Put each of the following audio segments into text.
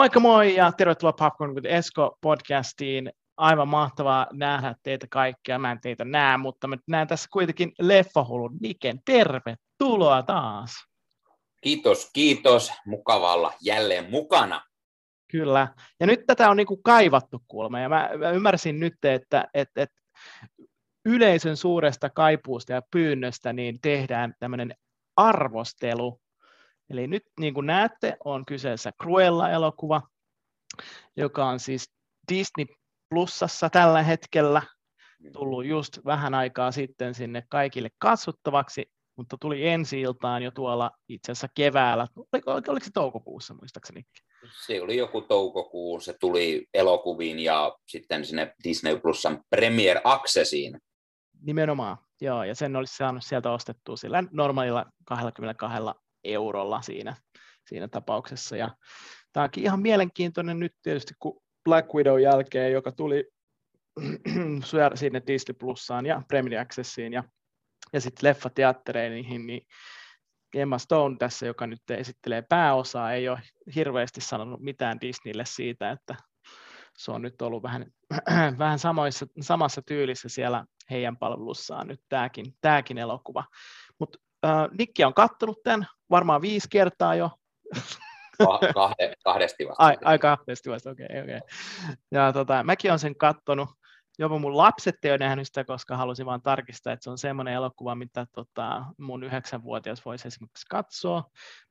Moikka moi ja tervetuloa Popcorn with Esko podcastiin. Aivan mahtavaa nähdä teitä kaikkia. Mä en teitä näe, mutta mä näen tässä kuitenkin leffahulun Niken. Tervetuloa taas. Kiitos, kiitos. Mukava olla jälleen mukana. Kyllä. Ja nyt tätä on niin kuin kaivattu kuulemma. Ja mä, mä ymmärsin nyt, että, että, että yleisön suuresta kaipuusta ja pyynnöstä niin tehdään tämmöinen arvostelu Eli nyt niin kuin näette, on kyseessä Cruella-elokuva, joka on siis Disney Plusassa tällä hetkellä, tullut just vähän aikaa sitten sinne kaikille katsottavaksi, mutta tuli ensi iltaan jo tuolla itse asiassa keväällä. Oliko, oliko se toukokuussa muistaakseni? Se oli joku toukokuu, se tuli elokuviin ja sitten sinne Disney Plusan Premier Accessiin. Nimenomaan, joo, ja sen olisi saanut sieltä ostettua sillä normaalilla 22 eurolla siinä, siinä tapauksessa. Ja tämä onkin ihan mielenkiintoinen nyt tietysti, kun Black Widow jälkeen, joka tuli sinne Disney Plussaan ja Premier Accessiin ja, ja sitten leffateattereihin, niin Emma Stone tässä, joka nyt esittelee pääosaa, ei ole hirveästi sanonut mitään Disneylle siitä, että se on nyt ollut vähän, vähän samoissa, samassa tyylissä siellä heidän palvelussaan nyt tämäkin, tämäkin elokuva. Mutta äh, Nikki on kattonut tämän varmaan viisi kertaa jo. Kahde, kahdesti vasta. Ai, ai kahdesti vasta, okei. Okay, okay. Ja tota, mäkin olen sen kattonut. Jopa mun lapset ei ole nähnyt sitä, koska halusin vaan tarkistaa, että se on semmoinen elokuva, mitä tota, mun yhdeksänvuotias voisi esimerkiksi katsoa.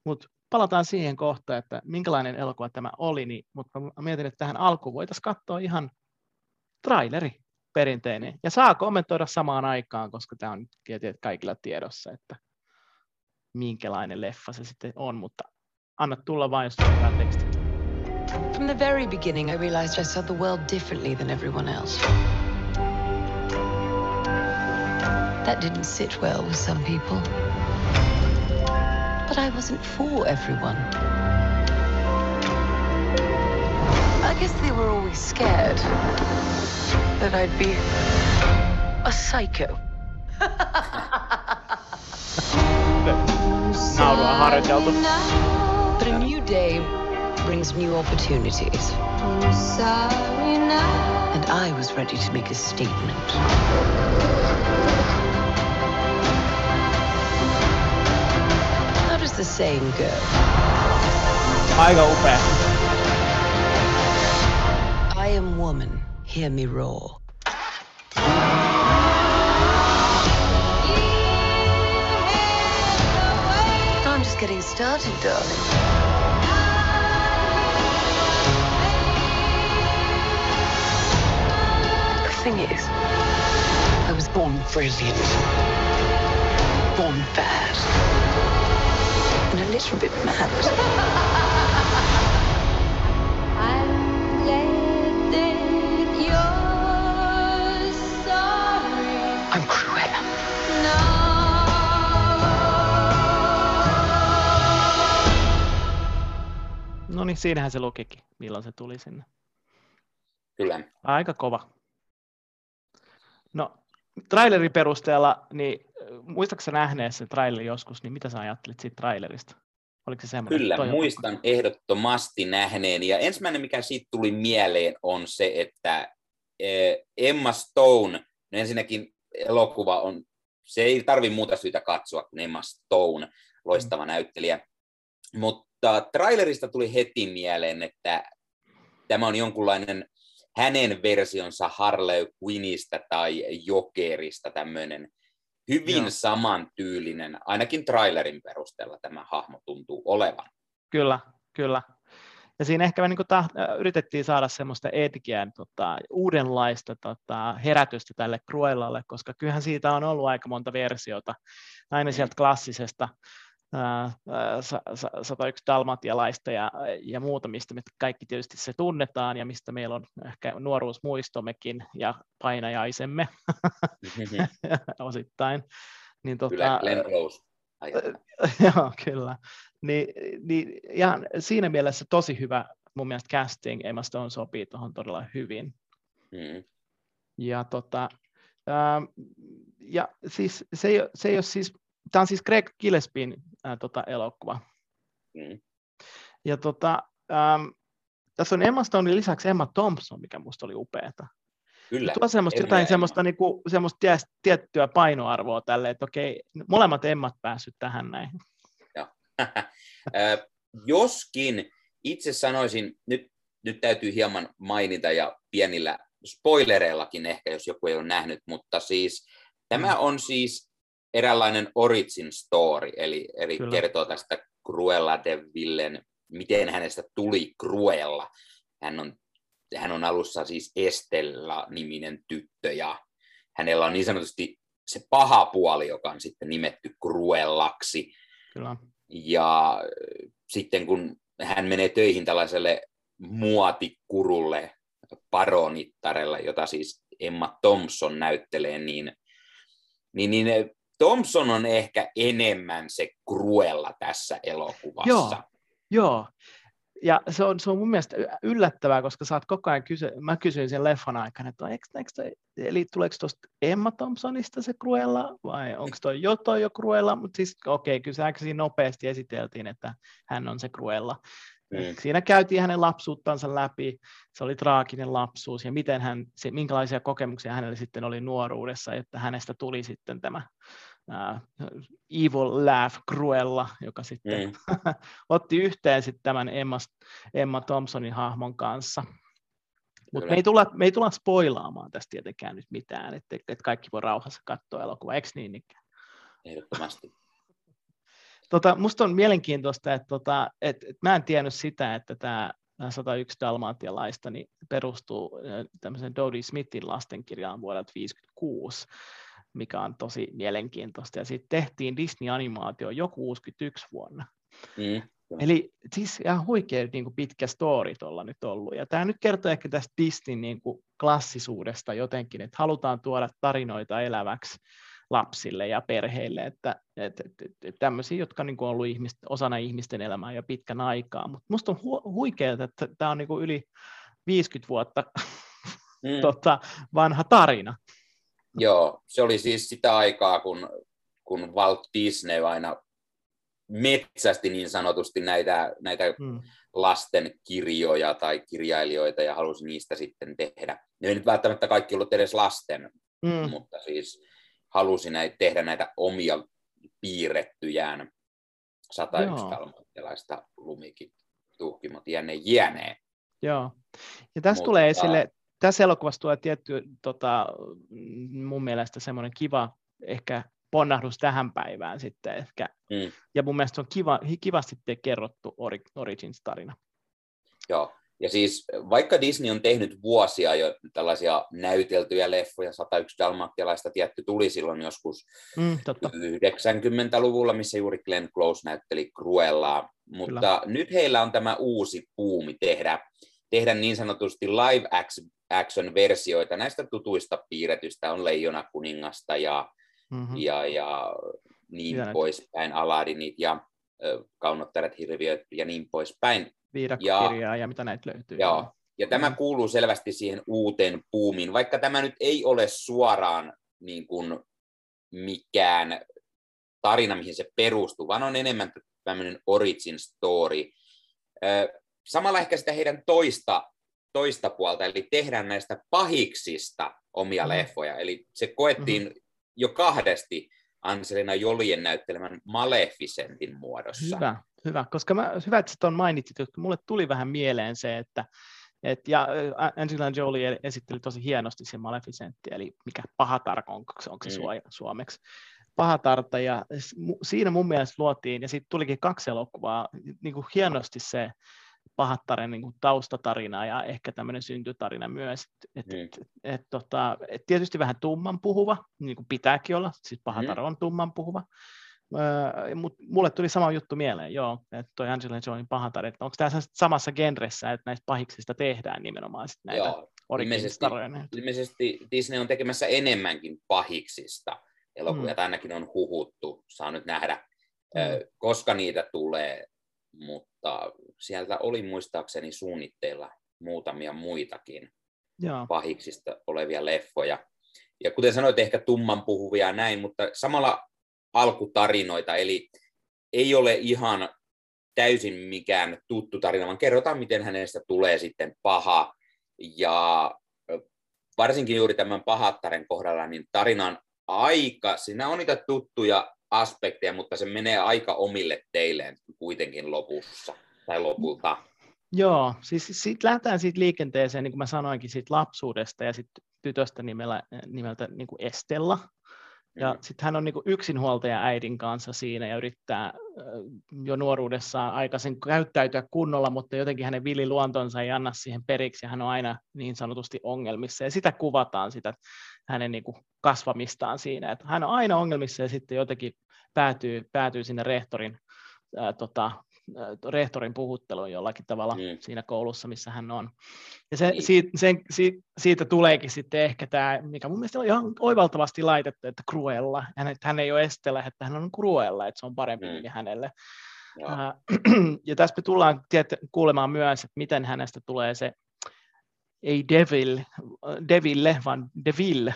Mutta palataan siihen kohtaan, että minkälainen elokuva tämä oli, niin, mutta mietin, että tähän alkuun voitaisiin katsoa ihan traileri perinteinen. Ja saa kommentoida samaan aikaan, koska tämä on kaikilla tiedossa, että minkälainen leffa se sitten on, mutta anna tulla vain, jos tulee teksti. From the very beginning, I realized I saw the world differently than everyone else. That didn't sit well with some people. But I wasn't for everyone. I guess they were always scared that I'd be a psycho. naurua harjoiteltu. But a new day brings new opportunities. And I was ready to make a statement. How does the saying go? I go upea. I am woman, hear me roar. Getting started, darling. The thing is, I was born brilliant, born bad, and a little bit mad. No niin, siinähän se lukikin, milloin se tuli sinne. Kyllä. Aika kova. No, trailerin perusteella, niin muistaaksä nähneessä se traileri joskus, niin mitä sä ajattelit siitä trailerista? Oliko se semmoinen? Kyllä, muistan on... ehdottomasti nähneen. Ja ensimmäinen, mikä siitä tuli mieleen, on se, että e, Emma Stone, no ensinnäkin elokuva on, se ei tarvi muuta syytä katsoa kuin Emma Stone, loistava mm. näyttelijä. Mutta mutta trailerista tuli heti mieleen, että tämä on jonkunlainen hänen versionsa Harley Quinnistä tai Jokerista tämmöinen hyvin Joo. samantyylinen, ainakin trailerin perusteella tämä hahmo tuntuu olevan. Kyllä, kyllä. Ja siinä ehkä me niin taht- yritettiin saada semmoista etkiään, tota, uudenlaista tota, herätystä tälle Cruellalle, koska kyllähän siitä on ollut aika monta versiota, aina sieltä klassisesta 101 dalmatialaista ja, ja muuta, mistä me kaikki tietysti se tunnetaan ja mistä meillä on ehkä nuoruusmuistommekin ja painajaisemme osittain. Niin, tota, Glenn. Joo, kyllä. Ni, niin ihan siinä mielessä tosi hyvä mun mielestä casting, Emma Stone sopii tuohon todella hyvin. Mm. Ja, tota, ää, ja siis se ei, se ei ole siis tämä on siis Greg Gillespien ää, tota, elokuva. Mm. Ja tota, äm, tässä on Emma Stonein lisäksi Emma Thompson, mikä musta oli upeata. Kyllä. Tuo semmoista, jotain semmoista, niin kuin, semmoista tiettyä painoarvoa tälle, että okei, molemmat Emmat päässyt tähän näin. Joskin itse sanoisin, nyt, nyt täytyy hieman mainita ja pienillä spoilereillakin ehkä, jos joku ei ole nähnyt, mutta siis tämä mm. on siis eräänlainen origin story, eli, eli kertoo tästä Cruella de Villen, miten hänestä tuli Cruella. Hän on, hän on alussa siis Estella-niminen tyttö, ja hänellä on niin sanotusti se paha puoli, joka on sitten nimetty Cruellaksi. Kyllä. Ja sitten kun hän menee töihin tällaiselle muotikurulle, paronittarella, jota siis Emma Thompson näyttelee, niin, niin, niin Thompson on ehkä enemmän se Cruella tässä elokuvassa. Joo, joo. Ja se on, se on mun mielestä yllättävää, koska saat koko ajan kysy, mä kysyin sen leffan aikana, että eikö, eikö toi, eli tuleeko tuosta Emma Thompsonista se Cruella vai onko toi jo toi jo Cruella, mutta siis okei, okay, kyllä se nopeasti esiteltiin, että hän on se Cruella. Mm. Siinä käytiin hänen lapsuuttansa läpi, se oli traaginen lapsuus ja miten hän, se, minkälaisia kokemuksia hänellä sitten oli nuoruudessa, että hänestä tuli sitten tämä uh, Evil Laugh Cruella, joka sitten mm. otti yhteen sitten tämän Emma, Emma Thompsonin hahmon kanssa. Mutta me, ei tulla, me ei tulla spoilaamaan tästä tietenkään nyt mitään, että, että kaikki voi rauhassa katsoa elokuvaa, eikö niin ikään? Ehdottomasti. Tota, musta on mielenkiintoista, että tota, et, et mä en tiennyt sitä, että tämä 101 dalmatialaista niin perustuu tämmöisen Dodie Smithin lastenkirjaan vuodelta 1956, mikä on tosi mielenkiintoista. Ja sitten tehtiin Disney-animaatio jo 61 vuonna. Mm. Eli siis ihan huikea niin kuin pitkä story tuolla nyt ollut. Ja tämä nyt kertoo ehkä tästä Disneyn niin kuin klassisuudesta jotenkin, että halutaan tuoda tarinoita eläväksi lapsille ja perheille, että et, et, et, et tämmöisiä, jotka niin on ollut ihmist, osana ihmisten elämää jo pitkän aikaa. Mutta musta on hu- huikeaa, että tämä on niin kuin yli 50 vuotta mm. tota, vanha tarina. Joo, se oli siis sitä aikaa, kun, kun Walt Disney aina metsästi niin sanotusti näitä, näitä mm. lasten kirjoja tai kirjailijoita ja halusi niistä sitten tehdä. Ne ei nyt välttämättä kaikki ollut edes lasten, mm. mutta siis halusi näitä, tehdä näitä omia piirrettyjään 101 dalmattilaista lumikin tuhkimot jänne jänee. Joo. Ja tässä Mutta... tulee esille, tässä elokuvassa tulee tietty tota, mun mielestä semmoinen kiva ehkä ponnahdus tähän päivään sitten ehkä. Mm. Ja mun mielestä se on kiva, kivasti kerrottu Origins-tarina. Joo, ja siis vaikka Disney on tehnyt vuosia jo tällaisia näyteltyjä leffoja, 101 dalmattialaista tietty tuli silloin joskus mm, 90-luvulla, missä juuri Glenn Close näytteli Cruellaa, mutta Kyllä. nyt heillä on tämä uusi puumi tehdä, tehdä niin sanotusti live action versioita näistä tutuista piirretyistä, on Leijona kuningasta ja, mm-hmm. ja, ja niin Hyvä poispäin, Aladdinit ja kaunottaret hirviöt ja niin poispäin viidakkokirjaa ja, ja mitä näitä löytyy. Joo, ja tämä kuuluu selvästi siihen uuteen puumiin, vaikka tämä nyt ei ole suoraan niin kuin mikään tarina, mihin se perustuu, vaan on enemmän tämmöinen origin story. Samalla ehkä sitä heidän toista, toista puolta, eli tehdään näistä pahiksista omia mm. leffoja. Eli se koettiin mm-hmm. jo kahdesti Anselina Jolien näyttelemän Maleficentin muodossa. Hyvä, hyvä. koska mä, hyvä, että tuon mainitsit, koska mulle tuli vähän mieleen se, että et, ja Angelina Jolie esitteli tosi hienosti sen Maleficentti, eli mikä pahatarko, onko se, onko se mm. suomeksi. Pahatarta, ja siinä mun mielestä luotiin, ja sitten tulikin kaksi elokuvaa, niin kuin hienosti se pahattaren niin taustatarina ja ehkä tämmöinen syntytarina myös. Et, mm. et, et, tota, et tietysti vähän tumman puhuva, niin kuin pitääkin olla, siis pahatar mm. on tumman puhuva. Öö, mutta mulle tuli sama juttu mieleen, joo, että toi Angelina Jolin pahatar, että onko tämä samassa genressä, että näistä pahiksista tehdään nimenomaan sit näitä joo, ilmeisesti, ilmeisesti Disney on tekemässä enemmänkin pahiksista elokuvia, mm. ainakin on huhuttu, saa nyt nähdä, mm. koska niitä tulee, mutta sieltä oli muistaakseni suunnitteilla muutamia muitakin Joo. pahiksista olevia leffoja. Ja kuten sanoit, ehkä tumman puhuvia näin, mutta samalla alkutarinoita, eli ei ole ihan täysin mikään tuttu tarina, vaan kerrotaan, miten hänestä tulee sitten paha. Ja varsinkin juuri tämän pahattaren kohdalla, niin tarina on aika, siinä on niitä tuttuja aspekteja, mutta se menee aika omille teilleen kuitenkin lopussa tai lopulta. Joo, siis siitä lähdetään siitä liikenteeseen, niin kuin mä sanoinkin, siitä lapsuudesta ja sitten tytöstä nimellä, nimeltä niin kuin Estella. Ja mm. sitten hän on niin yksinhuoltaja äidin kanssa siinä ja yrittää jo nuoruudessaan aikaisin käyttäytyä kunnolla, mutta jotenkin hänen vililuontonsa ei anna siihen periksi ja hän on aina niin sanotusti ongelmissa. Ja sitä kuvataan sitä hänen niin kasvamistaan siinä, että hän on aina ongelmissa ja sitten jotenkin päätyy, päätyy sinne rehtorin ää, tota, rehtorin puhutteluun jollakin tavalla mm. siinä koulussa, missä hän on. Ja se, niin. siitä, sen, siitä, siitä tuleekin sitten ehkä tämä, mikä mun mielestä on ihan oivaltavasti laitettu, että Cruella. Hän, että hän ei ole Estellä, että hän on Cruella, että se on parempi mm. hänelle. Ja. ja tässä me tullaan kuulemaan myös, että miten hänestä tulee se ei Devil, Deville, vaan Deville,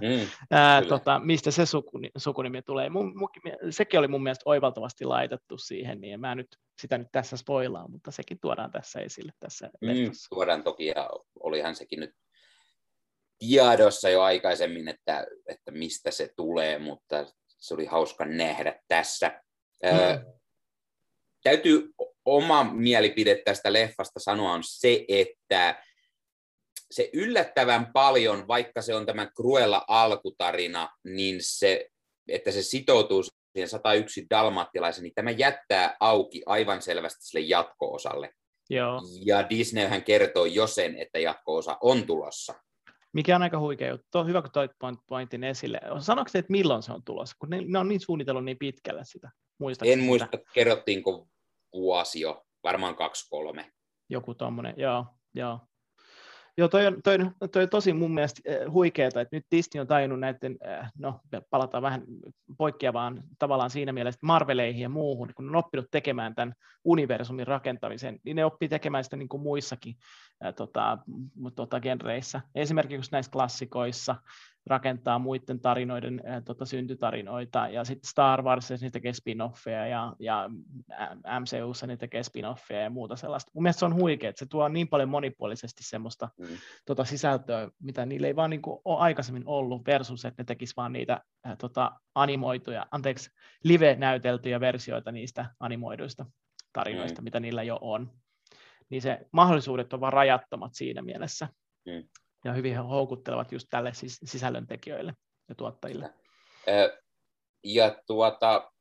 mm, Ää, tota, mistä se sukuni, sukunimi tulee. Mun, mun, sekin oli mun mielestä oivaltavasti laitettu siihen, niin mä nyt sitä nyt tässä spoilaan, mutta sekin tuodaan tässä esille tässä mm, Tuodaan toki, ja olihan sekin nyt tiedossa jo aikaisemmin, että, että mistä se tulee, mutta se oli hauska nähdä tässä. Mm. Ää, täytyy oma mielipide tästä leffasta sanoa on se, että se yllättävän paljon, vaikka se on tämä Cruella alkutarina, niin se, että se sitoutuu siihen 101 dalmattilaisen, niin tämä jättää auki aivan selvästi sille jatko-osalle. Joo. Ja Disneyhän kertoo jo sen, että jatko-osa on tulossa. Mikä on aika huikea juttu. On hyvä, kun toit point, pointin esille. Sanoiko te, että milloin se on tulossa? Kun ne, ne on niin suunnitellut niin pitkälle sitä. Muistatko en sitä? muista, kerrottiinko vuosi jo, varmaan kaksi kolme. Joku tuommoinen, joo, joo. Joo, toi on, toi, toi on tosi mun mielestä eh, huikeaa, että nyt Disney on tajunnut näiden, eh, no palataan vähän poikkeavaan tavallaan siinä mielessä Marveleihin ja muuhun, kun on oppinut tekemään tämän universumin rakentamisen, niin ne oppii tekemään sitä niin kuin muissakin eh, tota, tota, genreissä. Esimerkiksi näissä klassikoissa, rakentaa muiden tarinoiden äh, tota, syntytarinoita, ja sitten Star Wars niin tekee spin-offeja, ja, ja MCUssa niin tekee spin-offeja ja muuta sellaista. Mun mielestä se on huikea, että se tuo niin paljon monipuolisesti semmoista mm. tota, sisältöä, mitä niillä ei vaan niin kuin, ole aikaisemmin ollut, versus että ne tekisivät vaan niitä äh, tota, animoituja, anteeksi, live-näyteltyjä versioita niistä animoiduista tarinoista, mm. mitä niillä jo on. Niin se mahdollisuudet on vaan rajattomat siinä mielessä. Mm ja hyvin houkuttelevat just tälle sis- sisällöntekijöille ja tuottajille. Ja tuota,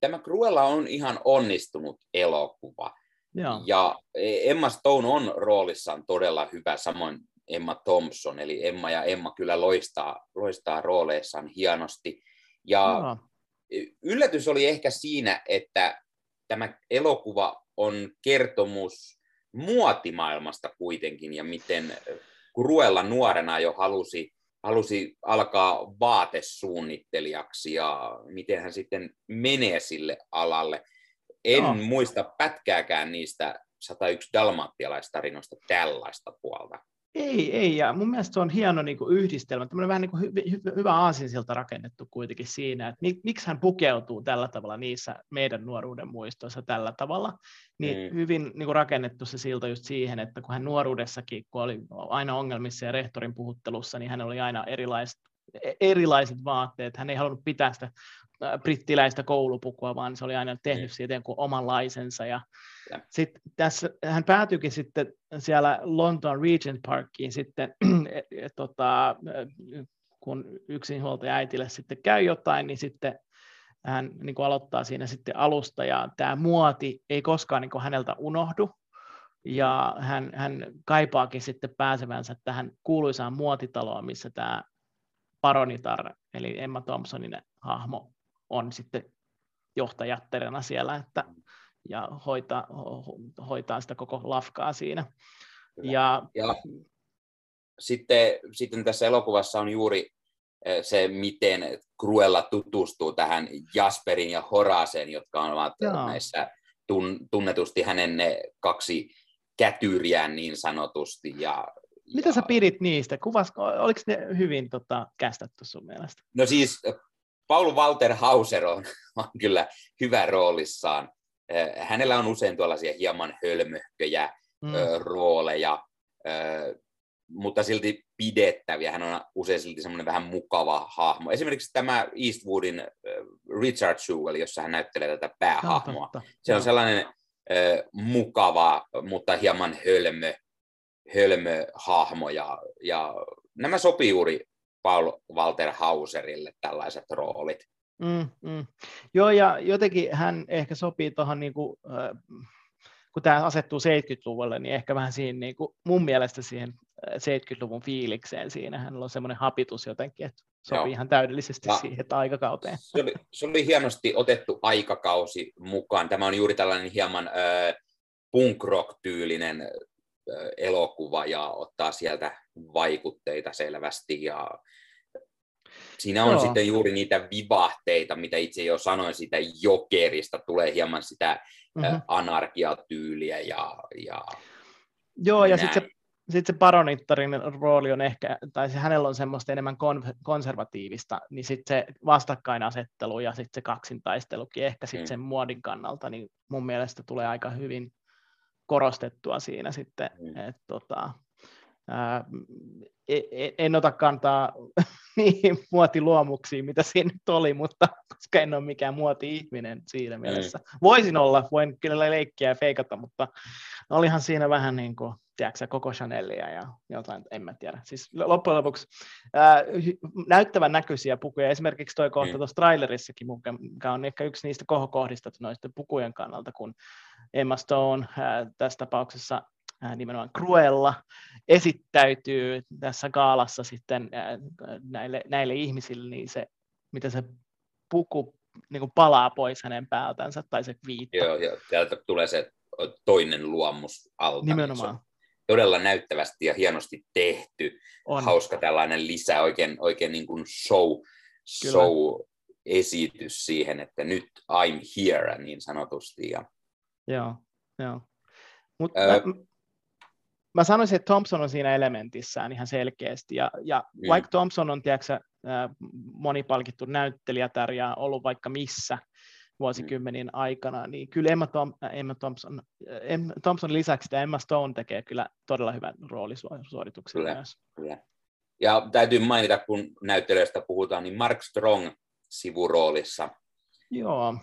tämä Cruella on ihan onnistunut elokuva. Joo. Ja Emma Stone on roolissaan todella hyvä, samoin Emma Thompson, eli Emma ja Emma kyllä loistaa, loistaa rooleissaan hienosti. Ja Joo. yllätys oli ehkä siinä, että tämä elokuva on kertomus muotimaailmasta kuitenkin, ja miten Ruella nuorena jo halusi, halusi alkaa vaatesuunnittelijaksi ja miten hän sitten menee sille alalle. En no. muista pätkääkään niistä 101 dalmattialaistarinoista tällaista puolta. Ei, ei, ja mun mielestä se on hieno niin kuin yhdistelmä, tämmöinen vähän niin kuin hy, hy, hyvä aasinsilta rakennettu kuitenkin siinä, että mik, miksi hän pukeutuu tällä tavalla niissä meidän nuoruuden muistoissa tällä tavalla, niin mm. hyvin niin kuin rakennettu se silta just siihen, että kun hän nuoruudessakin, kun oli aina ongelmissa ja rehtorin puhuttelussa, niin hän oli aina erilaiset, e, erilaiset vaatteet, hän ei halunnut pitää sitä brittiläistä koulupukua, vaan se oli aina tehnyt mm. siitä omanlaisensa. Ja. Sitten. Tässä, hän päätyikin sitten siellä Lontoon Regent Parkiin sitten, et, et, tota, kun yksinhuoltaja äitille sitten käy jotain, niin sitten hän niin kuin aloittaa siinä sitten alusta, ja tämä muoti ei koskaan niin kuin häneltä unohdu, ja hän, hän kaipaakin sitten pääsevänsä tähän kuuluisaan muotitaloon, missä tämä paronitar, eli Emma Thompsonin hahmo, on sitten johtajatterena siellä, että, ja hoitaa, hoitaa sitä koko lafkaa siinä. Ja, ja sitten, sitten tässä elokuvassa on juuri eh, se, miten Cruella tutustuu tähän Jasperin ja Horaseen, jotka ovat Joo. näissä tunnetusti hänen ne kaksi kätyriään niin sanotusti. Ja, Mitä ja... sä pidit niistä? Kuvas, oliko ne hyvin tota, kästetty sun mielestä? No siis Paul Walter Hauser on, on kyllä hyvä roolissaan. Hänellä on usein tuollaisia hieman hölmöhköjä mm. rooleja, mutta silti pidettäviä. Hän on usein silti semmoinen vähän mukava hahmo. Esimerkiksi tämä Eastwoodin Richard Jewell, jossa hän näyttelee tätä päähahmoa. No, Se on sellainen mukava, mutta hieman hölmö, hölmö hahmo. Ja, ja nämä sopii juuri Paul Walter Hauserille tällaiset roolit. Mm, mm. Joo, ja jotenkin hän ehkä sopii tuohon, niin kuin, äh, kun tämä asettuu 70-luvulle, niin ehkä vähän siihen, niin kuin, mun mielestä siihen 70-luvun fiilikseen siinä. Hänellä on semmoinen hapitus jotenkin, että sopii Joo. ihan täydellisesti ja siihen aikakauteen. Se oli, se oli hienosti otettu aikakausi mukaan. Tämä on juuri tällainen hieman äh, punk rock-tyylinen äh, elokuva ja ottaa sieltä vaikutteita selvästi ja Siinä on Joo. sitten juuri niitä vivahteita, mitä itse jo sanoin siitä jokerista, tulee hieman sitä mm-hmm. anarkiatyyliä ja, ja Joo, ja sitten se, sit se paronittarin rooli on ehkä, tai se, hänellä on semmoista enemmän kon, konservatiivista, niin sitten se vastakkainasettelu ja sitten se kaksintaistelukin ehkä sitten mm. sen muodin kannalta, niin mun mielestä tulee aika hyvin korostettua siinä sitten, mm. että tota, ää, e, e, en ota kantaa niihin muotiluomuksiin, mitä siinä nyt oli, mutta koska en ole mikään muoti-ihminen siinä mielessä. Mm. Voisin olla, voin kyllä leikkiä ja feikata, mutta olihan siinä vähän niin kuin, tiedätkö, koko Chanelia ja jotain, en mä tiedä. Siis loppujen lopuksi ää, näyttävän näköisiä pukuja, esimerkiksi toi kohta mm. tuossa trailerissakin, mikä on ehkä yksi niistä kohokohdista noista pukujen kannalta, kun Emma Stone ää, tässä tapauksessa nimenomaan Cruella esittäytyy tässä kaalassa sitten näille, näille ihmisille, niin se, mitä se puku niin kuin palaa pois hänen päältänsä, tai se viitta. Joo, ja täältä tulee se toinen luomus alta. Nimenomaan. Niin todella näyttävästi ja hienosti tehty. On. Hauska tällainen lisä, oikein, oikein niin kuin show, show-esitys siihen, että nyt I'm here niin sanotusti. Ja... Joo, joo. Mutta öö, mä sanoisin, että Thompson on siinä elementissään ihan selkeästi, ja, ja mm. vaikka Thompson on, tiedätkö, monipalkittu näyttelijätär ja ollut vaikka missä vuosikymmenin mm. aikana, niin kyllä Emma, Tom, Emma Thompson, Emma Thompson lisäksi tämä Emma Stone tekee kyllä todella hyvän roolisuorituksen kyllä, myös. Kyllä. Ja täytyy mainita, kun näyttelijöistä puhutaan, niin Mark Strong sivuroolissa. Joo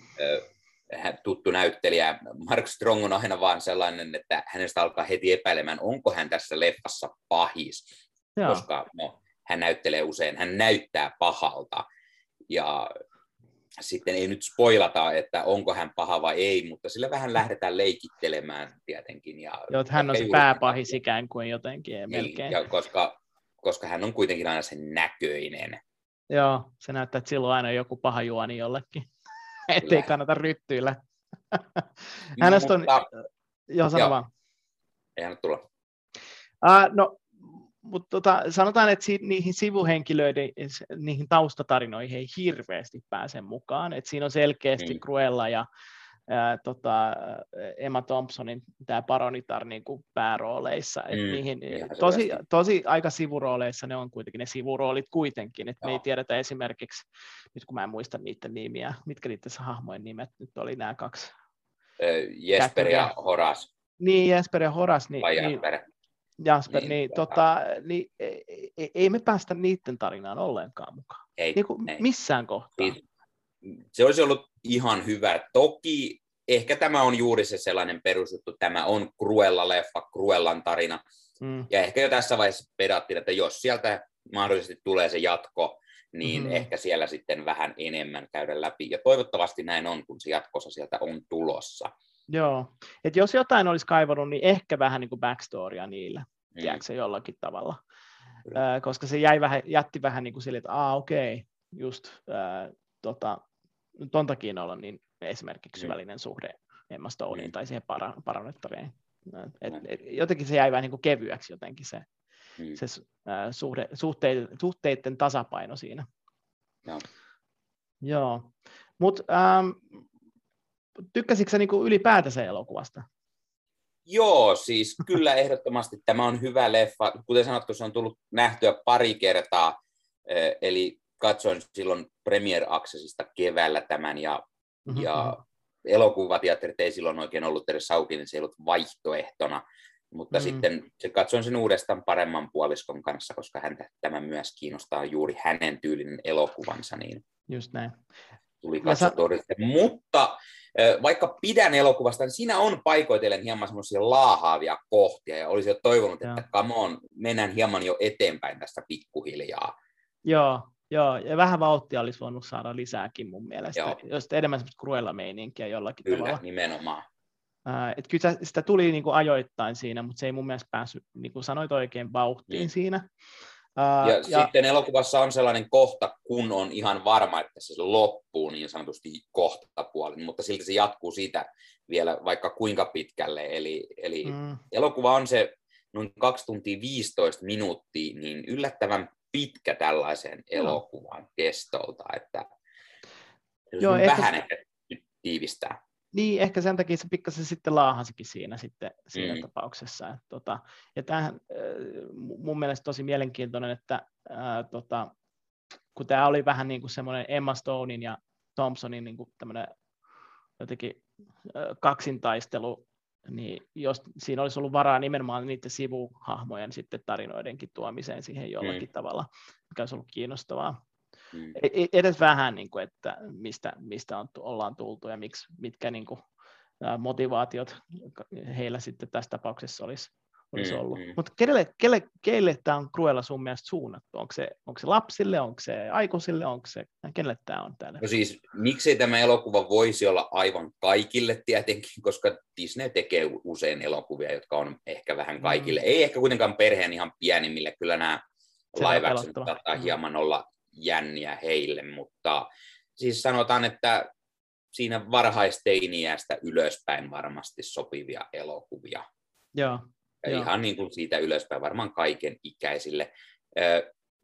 tuttu näyttelijä. Mark Strong on aina vaan sellainen, että hänestä alkaa heti epäilemään, onko hän tässä leffassa pahis, Joo. koska no, hän näyttelee usein, hän näyttää pahalta. Ja sitten ei nyt spoilata, että onko hän paha vai ei, mutta sillä vähän lähdetään leikittelemään tietenkin. Ja Joo, hän on se pääpahis ikään kuin jotenkin niin, melkein. Ja koska, koska hän on kuitenkin aina sen näköinen. Joo, se näyttää, että silloin aina joku paha juoni jollekin. Ettei kannata ryttyillä. Hänestä on... Mutta... Joo, sano Joo. vaan. Eihän tulla. Uh, no, mutta tota, sanotaan, että si- niihin sivuhenkilöiden, niihin taustatarinoihin ei hirveästi pääse mukaan. Et siinä on selkeästi mm. Cruella ja ää, tota, Emma Thompsonin tämä paronitar niin kuin päärooleissa. Et mm, niihin, tosi, tosi aika sivurooleissa ne on kuitenkin ne sivuroolit kuitenkin, että me ei tiedetä esimerkiksi, nyt kun mä en muista niiden nimiä, mitkä niiden hahmojen nimet nyt oli nämä kaksi. Jesper ja Horas. Niin, Jesper ja Horas. Niin, Vai Jasper. Niin, Jasper, niin, niin, tota, niin ei, e, ei me päästä niiden tarinaan ollenkaan mukaan. Ei, niin kuin ei. missään kohtaa. Niin, se olisi ollut ihan hyvä. Toki ehkä tämä on juuri se sellainen perusjuttu, tämä on Cruella-leffa, Cruellan tarina. Mm. Ja ehkä jo tässä vaiheessa pedattiin, että jos sieltä mahdollisesti tulee se jatko, niin mm. ehkä siellä sitten vähän enemmän käydä läpi. Ja toivottavasti näin on, kun se jatkossa sieltä on tulossa. Joo, että jos jotain olisi kaivannut, niin ehkä vähän niin kuin backstorya niillä, mm. tiedätkö se jollakin tavalla. Äh, koska se jäi vähän, jätti vähän niin kuin sille, että aa okei, okay, just äh, tota, ton takia olla niin esimerkiksi syvällinen suhde Emma Stoneen mm. tai siihen para, parannettaveen. Et, et, jotenkin se jäi vähän niin kuin kevyeksi jotenkin se, mm. se äh, suhde, suhteiden, suhteiden tasapaino siinä. No. Joo. Mutta ähm, tykkäsitkö sä niinku ylipäätänsä elokuvasta? Joo, siis kyllä ehdottomasti tämä on hyvä leffa. Kuten sanottu, se on tullut nähtyä pari kertaa, eli katsoin silloin Premier Accessista keväällä tämän ja, mm-hmm. ja elokuvateatterit ei silloin oikein ollut edes auki, niin se ei ollut vaihtoehtona. Mutta mm. sitten se katsoin sen uudestaan paremman puoliskon kanssa, koska häntä tämä myös kiinnostaa juuri hänen tyylinen elokuvansa. Niin Just näin. Tuli katsottua. Sä... Mutta vaikka pidän elokuvasta, niin siinä on paikoitellen hieman semmoisia laahaavia kohtia, ja olisi jo toivonut, Joo. että come on, mennään hieman jo eteenpäin tästä pikkuhiljaa. Joo, Joo, ja vähän vauhtia olisi voinut saada lisääkin mun mielestä, Joo. jos enemmän semmoista kruella meininkiä jollakin Kyllä, tavalla. nimenomaan. Uh, et kyllä sitä tuli niinku ajoittain siinä, mutta se ei mun mielestä päässyt, niin kuin sanoit oikein, vauhtiin mm. siinä. Uh, ja, ja sitten elokuvassa on sellainen kohta, kun on ihan varma, että se loppuu niin sanotusti kohta puolin, mutta silti se jatkuu siitä vielä vaikka kuinka pitkälle. Eli, eli mm. elokuva on se noin 2 tuntia 15 minuuttia, niin yllättävän pitkä tällaisen elokuvan kestolta, että Joo, vähän ehkä tiivistää. Niin, ehkä sen takia se pikkasen sitten laahasikin siinä sitten siinä mm. tapauksessa. Että, tota, ja tämähän mun mielestä tosi mielenkiintoinen, että ää, tota, kun tämä oli vähän niin kuin semmoinen Emma Stonein ja Thompsonin niin kuin tämmöinen jotenkin kaksintaistelu, niin jos siinä olisi ollut varaa nimenomaan niiden sivuhahmojen sitten tarinoidenkin tuomiseen siihen jollakin mm. tavalla, mikä olisi ollut kiinnostavaa. Mm. E, e, edes vähän, niin kuin, että mistä, mistä on, ollaan tultu ja miksi, mitkä niin kuin, motivaatiot heillä sitten tässä tapauksessa olisi, olisi mm, ollut. Mm. Mutta kelle, kelle, kelle tämä on Cruella sun mielestä suunnattu? Onko se, onko se lapsille, onko se aikuisille, onko se, kenelle tämä on täällä? No siis, miksei tämä elokuva voisi olla aivan kaikille tietenkin, koska Disney tekee usein elokuvia, jotka on ehkä vähän kaikille. Mm. Ei ehkä kuitenkaan perheen ihan pienimmille, kyllä nämä live saattaa mm. hieman olla jänniä heille, mutta siis sanotaan, että siinä varhaisteiniästä ylöspäin varmasti sopivia elokuvia. Joo. Ja joo. Ihan niin kuin siitä ylöspäin varmaan kaiken ikäisille.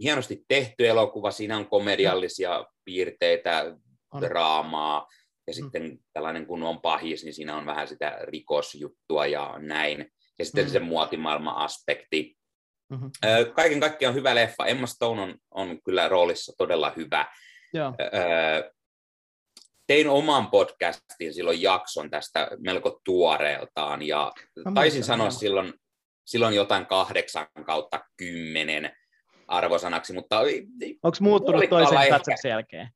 Hienosti tehty elokuva, siinä on komediallisia piirteitä, on. draamaa, ja mm. sitten tällainen kun on pahis, niin siinä on vähän sitä rikosjuttua ja näin. Ja sitten mm. se muotimaailma-aspekti. Mm-hmm. Kaiken kaikkiaan hyvä leffa. Emma Stone on, on kyllä roolissa todella hyvä. Joo. Tein oman podcastin silloin jakson tästä melko tuoreeltaan ja Mä taisin sanoa silloin, silloin jotain kahdeksan kautta kymmenen arvosanaksi, mutta... Onko muuttunut toisen katsoksen jälkeen?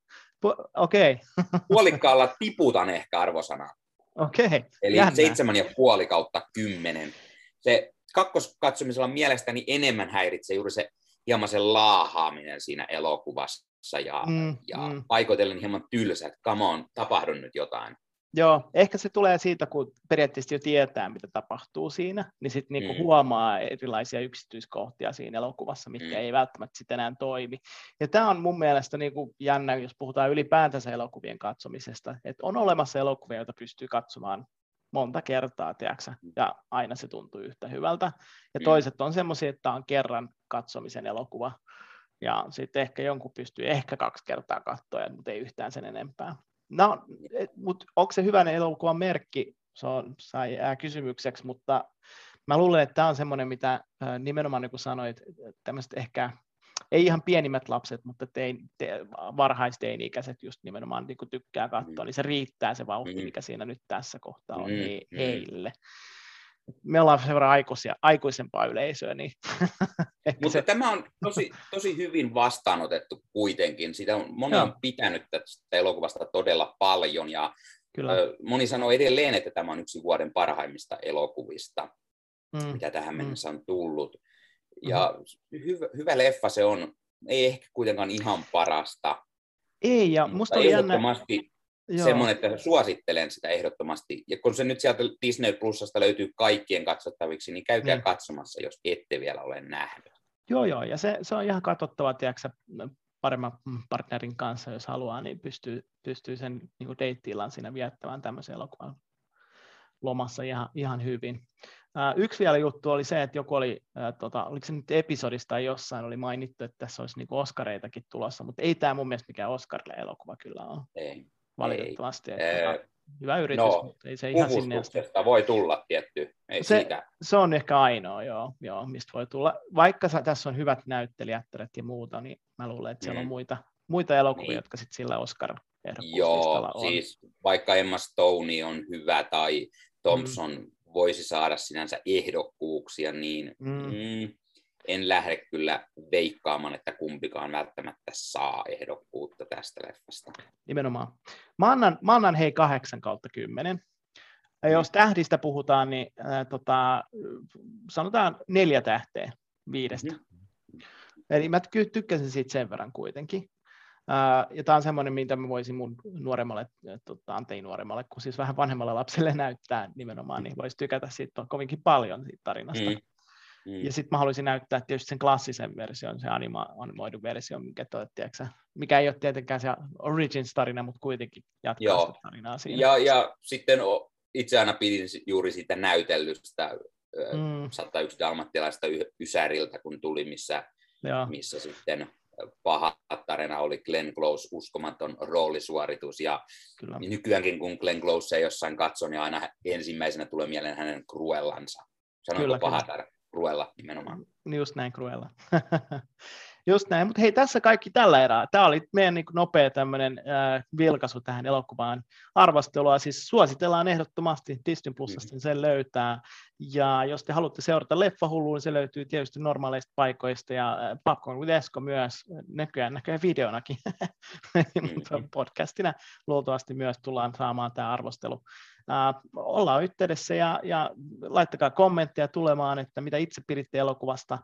Pu- Okei. Okay. puolikkaalla tiputan ehkä arvosanaa. Okei. Okay. Eli Jännä. seitsemän ja puoli kautta kymmenen. Se kakkoskatsomisella mielestäni enemmän häiritsee juuri se hieman se laahaaminen siinä elokuvassa ja, mm, ja mm. paikoitellen hieman tylsä, että come on, tapahdu nyt jotain. Joo, ehkä se tulee siitä, kun periaatteessa jo tietää, mitä tapahtuu siinä, niin sitten niinku mm. huomaa erilaisia yksityiskohtia siinä elokuvassa, mitkä mm. ei välttämättä sitten enää toimi. Ja tämä on mun mielestä niinku jännä, jos puhutaan ylipäätänsä elokuvien katsomisesta, että on olemassa elokuvia, joita pystyy katsomaan monta kertaa, tiedätkö? Mm. ja aina se tuntuu yhtä hyvältä. Ja mm. toiset on semmoisia, että on kerran katsomisen elokuva, ja sitten ehkä jonkun pystyy ehkä kaksi kertaa katsoa, mutta ei yhtään sen enempää. No, mutta onko se hyvän elokuvan merkki? Se on, sai jää kysymykseksi, mutta mä luulen, että tämä on semmoinen, mitä nimenomaan niin kuin sanoit, tämmöiset ehkä ei ihan pienimmät lapset, mutta tein, te, varhaisteini-ikäiset just nimenomaan niin tykkää katsoa, mm. niin se riittää se vauhti, mm. mikä siinä nyt tässä kohtaa on mm. he, mm. Me ollaan sen verran aikuisia, aikuisempaa yleisöä. Niin mutta se... tämä on tosi, tosi hyvin vastaanotettu kuitenkin. Sitä on, moni Joo. on pitänyt tästä elokuvasta todella paljon ja Kyllä. moni sanoo edelleen, että tämä on yksi vuoden parhaimmista elokuvista, mm. mitä tähän mm. mennessä on tullut. Ja mm-hmm. hyvä, hyvä leffa se on, ei ehkä kuitenkaan ihan parasta. Ei, ja musta oli ehdottomasti jännä... semmoinen, että suosittelen sitä ehdottomasti. Ja kun se nyt sieltä Disney Plusasta löytyy kaikkien katsottaviksi, niin käykää niin. katsomassa, jos ette vielä ole nähnyt. Joo, joo, ja se, se on ihan katsottava, tiedätkö, paremman partnerin kanssa, jos haluaa, niin pystyy, pystyy sen niin deittiillan siinä viettämään tämmöisen elokuvan lomassa ihan, ihan hyvin. Yksi vielä juttu oli se, että joku oli, tota, oliko se nyt episodista tai jossain, oli mainittu, että tässä olisi niinku Oscareitakin tulossa, mutta ei tämä mun mielestä mikään Oscar-elokuva kyllä ole. Ei. Valitettavasti. Ei. Että, tota, hyvä yritys, no, mutta ei se ihan sinne asti. voi tulla tietty, ei se, siitä. se on ehkä ainoa, joo, joo, mistä voi tulla. Vaikka tässä on hyvät näyttelijät ja muuta, niin mä luulen, että siellä mm. on muita, muita elokuvia, niin. jotka sitten sillä oscar Joo, on. siis vaikka Emma Stone on hyvä tai Thompson mm. voisi saada sinänsä ehdokkuuksia, niin mm. Mm, en lähde kyllä veikkaamaan, että kumpikaan välttämättä saa ehdokkuutta tästä leffasta. Nimenomaan. Mä annan, mä annan hei 8 kautta 10. Ja jos tähdistä puhutaan, niin äh, tota, sanotaan neljä tähteä viidestä. Mm-hmm. Eli mä tykkäsin siitä sen verran kuitenkin. Uh, ja tämä on semmoinen, mitä mä voisin mun nuoremmalle, tota, antei nuoremmalle, kun siis vähän vanhemmalle lapselle näyttää nimenomaan, niin voisi tykätä siitä kovinkin paljon siitä tarinasta. Mm. Mm. Ja sitten mä haluaisin näyttää tietysti sen klassisen version, se anima, animoidun versio, mikä, toi, tiedätkö, mikä ei ole tietenkään se Origins-tarina, mutta kuitenkin jatkaa Joo. sitä tarinaa siinä. Ja, ja sitten itse aina pidin juuri siitä näytellystä mm. 101 dalmattilaista Ysäriltä, kun tuli, missä, Joo. missä sitten paha tarina oli Glenn Close uskomaton roolisuoritus. Ja Kyllä. nykyäänkin kun Glenn Close ei jossain katso, niin aina ensimmäisenä tulee mieleen hänen Cruellansa. Sanoinko paha tarina? Cruella nimenomaan. Just näin Cruella. Just näin, mutta hei tässä kaikki tällä erää. Tämä oli meidän niin nopea tämmöinen äh, vilkaisu tähän elokuvaan arvostelua. Siis suositellaan ehdottomasti Disney Plusasta, mm. sen löytää. Ja jos te haluatte seurata Leffahulluun, niin se löytyy tietysti normaaleista paikoista ja äh, Popcorn with Esko myös näköjään, näköjään videonakin, mm-hmm. podcastina luultavasti myös tullaan saamaan tämä arvostelu. Uh, ollaan yhteydessä ja, ja laittakaa kommentteja tulemaan, että mitä itse piditte elokuvasta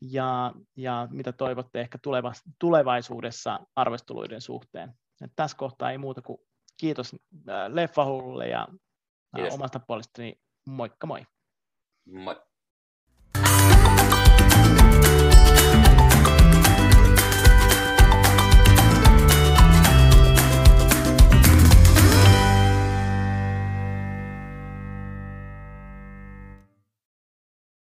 ja, ja mitä toivotte ehkä tuleva, tulevaisuudessa arvosteluiden suhteen. Et tässä kohtaa ei muuta kuin kiitos äh, Leffahullulle ja äh, omasta puolestani moikka moi. Moi.